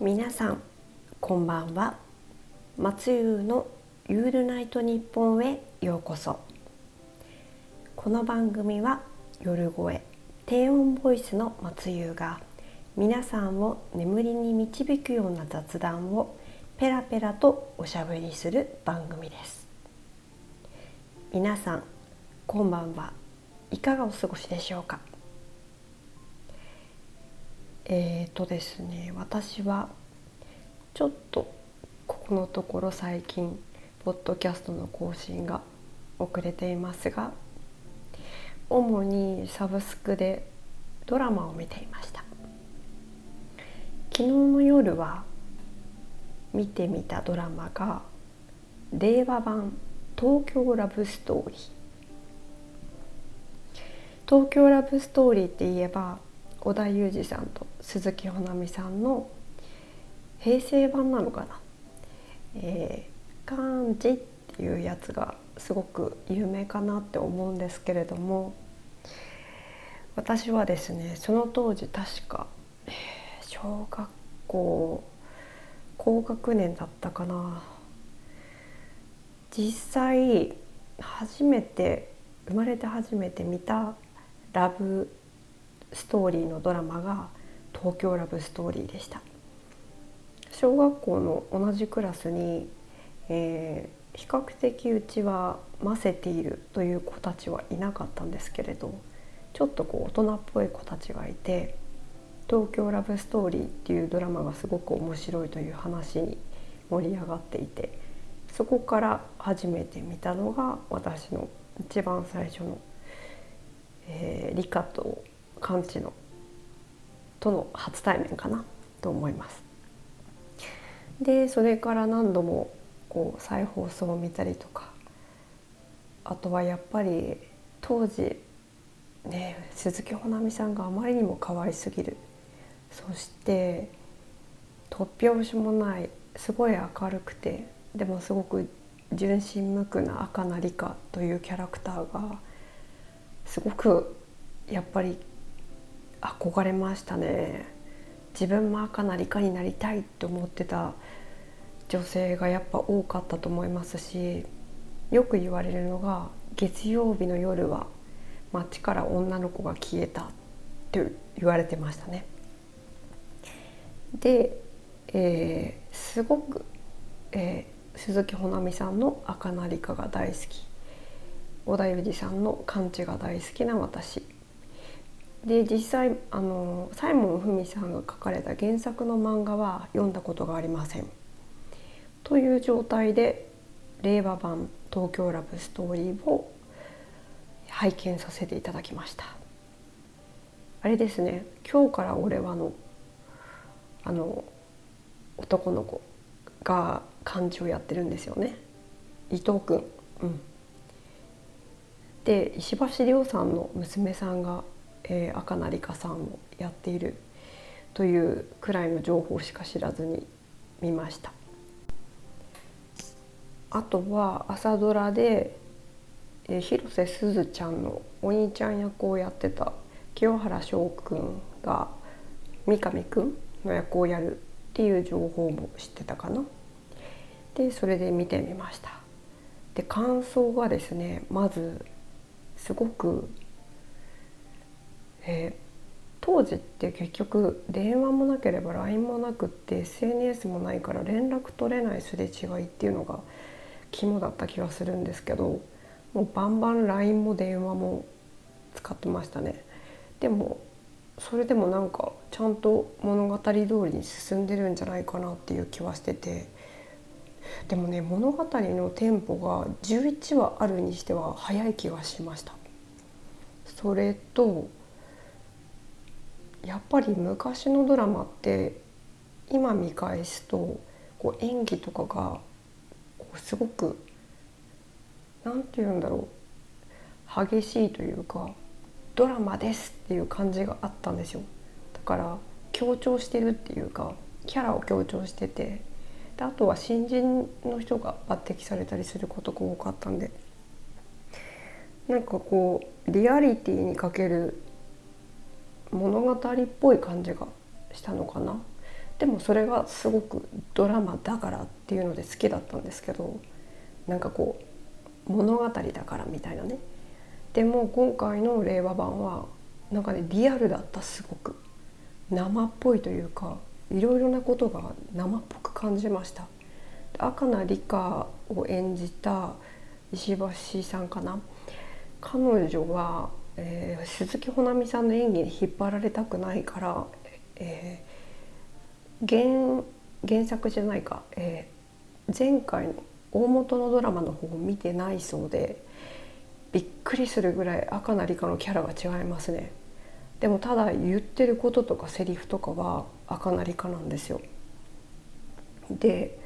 皆さんこんばんは。松優のユールナイト日本へようこそ。この番組は夜声低音ボイスの松優が皆さんを眠りに導くような雑談をペラペラとおしゃべりする番組です。皆さんこんばんは。いかがお過ごしでしょうか？えーとですね私はちょっとここのところ最近ポッドキャストの更新が遅れていますが主にサブスクでドラマを見ていました。昨日の夜は見てみたドラマが令和版東京ラブストーリー。東京ラブストーリーって言えば織田裕二さんと鈴木保奈美さんの平成版なのかな「えー、漢字」っていうやつがすごく有名かなって思うんですけれども私はですねその当時確か、小学校高学年だったかな。実際初めて生まれて初めて見たラブストーリーのドラマが東京ラブストーリーでした。小学校の同じクラスに、えー、比較的うちはませているという子たちはいなかったんですけれどちょっとこう大人っぽい子たちがいて「東京ラブストーリー」っていうドラマがすごく面白いという話に盛り上がっていてそこから初めて見たのが私の一番最初の、えー、理科と完治のとの初対面かなと思います。でそれから何度もこう再放送を見たりとかあとはやっぱり当時ね鈴木保奈美さんがあまりにも可愛すぎるそして突拍子もないすごい明るくてでもすごく純真無垢な赤な理香というキャラクターがすごくやっぱり憧れましたね自分も赤な理科になりたいって思ってた女性がやっぱ多かったと思いますしよく言われるのが月曜日の夜は街から女の子が消えたって言われてましたね。で、えー、すごく、えー、鈴木保奈美さんの赤な理科が大好き織田裕二さんの完治が大好きな私で実際あのサイモン文さんが書かれた原作の漫画は読んだことがありません。という状態で令和版「東京ラブストーリー」を拝見させていただきました。あれですね「今日から俺はの」あの男の子が漢字をやってるんですよね伊藤君。うん、で石橋亮さんの娘さんがえー、赤名理香さんをやっているというくらいの情報しか知らずに見ました。あとは朝ドラで、えー、広瀬すずちゃんのお兄ちゃん役をやってた清原翔くんが三上くんの役をやるっていう情報も知ってたかな。でそれで見てみました。で感想がですねまずすごくえー、当時って結局電話もなければ LINE もなくって SNS もないから連絡取れないすれ違いっていうのが肝だった気がするんですけどもうバンバン LINE も電話も使ってましたね。でもそれでもなんかちゃんと物語通りに進んでるんじゃないかなっていう気はしててでもね物語のテンポが11話あるにしては早い気がしましたそれとやっぱり昔のドラマって今見返すとこう演技とかがこうすごく何て言うんだろう激しいというかドラマですっていう感じがあったんですよ。だから強調してるっていうかキャラを強調しててであとは新人の人が抜擢されたりすることが多かったんで。なんかこうリアリティにかける物語っぽい感じがしたのかな？でもそれがすごくドラマだからっていうので好きだったんですけどなんかこう物語だからみたいなね。でも今回の令和版はなんかねリアルだったすごく生っぽいというかいろいろなことが生っぽく感じました。赤名理香を演じた石橋さんかな？彼女は、えー、鈴木保奈美さんの演技に引っ張られたくないから、えー、原原作じゃないか、えー、前回の大元のドラマの方を見てないそうでびっくりするぐらい赤名理香のキャラが違いますねでもただ言ってることとかセリフとかは赤なりかなんですよ。で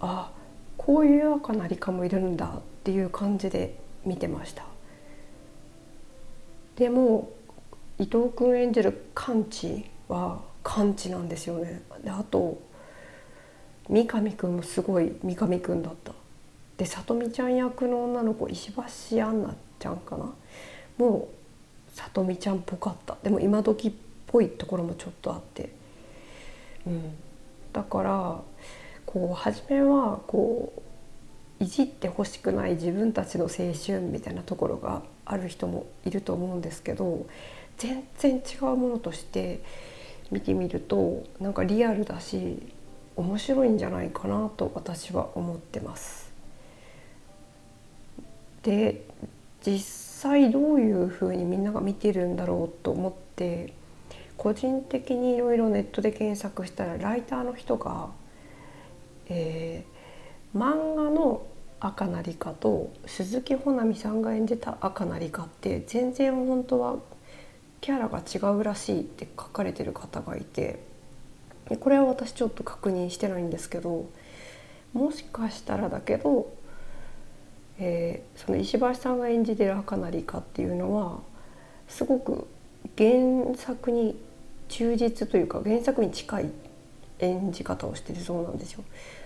あこういう赤なりかもいるんだっていう感じで見てました。でも伊藤君演じる完治は完治なんですよね。であと三上君もすごい三上君だった。で里美ちゃん役の女の子石橋杏奈ちゃんかなもうさとみちゃんっぽかったでも今時っぽいところもちょっとあって、うん、だからこう初めはこういじってほしくない自分たちの青春みたいなところがある人もいると思うんですけど全然違うものとして見てみるとなんかリアルだし面白いんじゃないかなと私は思ってます。で実際どういうふうにみんなが見てるんだろうと思って個人的にいろいろネットで検索したらライターの人が、えー、漫画の赤なりかと鈴木保奈美さんが演じた赤なりかって全然本当はキャラが違うらしいって書かれてる方がいてこれは私ちょっと確認してないんですけどもしかしたらだけどえー、その石橋さんが演じてる赤なりかっていうのはすごく原作に忠実というか原作に近い演じ方をしてるそうなんですよ。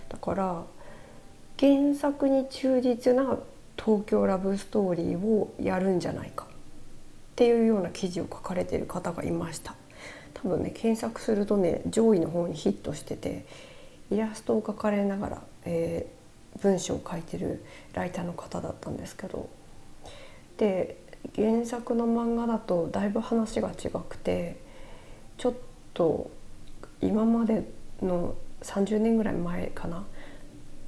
だから原作に忠実な東京ラブストーリーをやるんじゃないかっていうような記事を書かれている方がいました。多分ね検索するとね上位の方にヒットしててイラストを描かれながら、え文章を書いてるライターの方だったんですけど。で原作の漫画だとだいぶ話が違くてちょっと今までの30年ぐらい前かな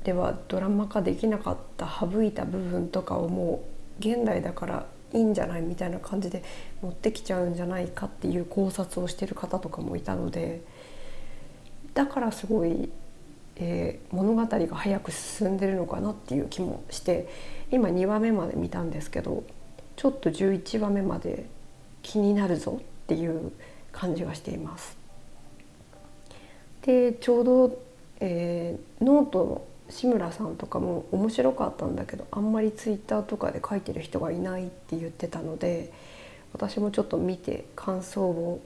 ではドラマ化できなかった省いた部分とかをもう現代だからいいんじゃないみたいな感じで持ってきちゃうんじゃないかっていう考察をしてる方とかもいたのでだからすごいえー、物語が早く進んでるのかなっていう気もして今2話目まで見たんですけどちょっと11話目まで気になるぞっていう感じがしています。でちょうど、えー、ノート志村さんとかも面白かったんだけどあんまりツイッターとかで書いてる人がいないって言ってたので私もちょっと見て感想を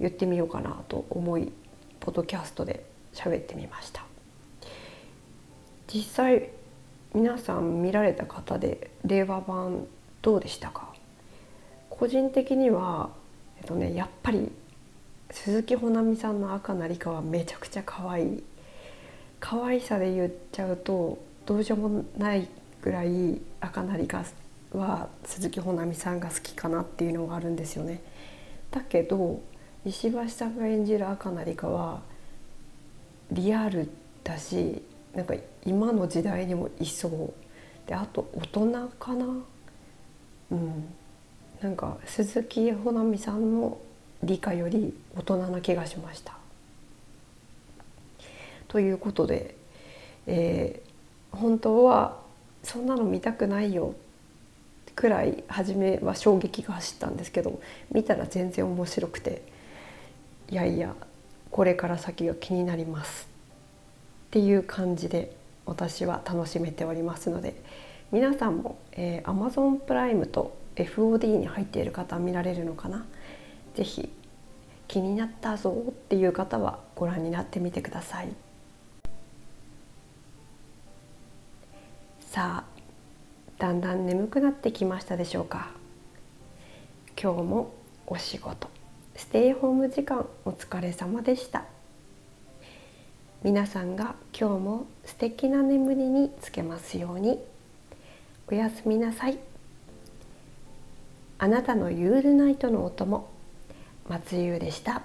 言ってみようかなと思いポッドキャストで喋ってみました。実際皆さん見られた方で令和版どうでしたか？個人的には、えっとね、やっぱり鈴木保奈美さんの赤なりかはめちゃくちゃ可愛い可愛さで言っちゃうとどうしようもないぐらい赤なりかは鈴木保奈美さんが好きかなっていうのがあるんですよね。だけど石橋さんが演じる赤なりかはリアルだしなんか今の時代にもいそうであと大人かなうんなんか鈴木保奈美さんの理科より大人な気がしました。ということで、えー、本当はそんなの見たくないよくらい初めは衝撃が走ったんですけど見たら全然面白くていやいやこれから先が気になりますっていう感じで私は楽しめておりますので皆さんも、えー、Amazon プライムと FOD に入っている方見られるのかな是非気になったぞっていう方はご覧になってみてください。さあだんだん眠くなってきましたでしょうか？今日もお仕事ステイホーム時間お疲れ様でした。皆さんが今日も素敵な眠りにつけますようにおやすみなさい。あなたのユールナイトのお供松優でした。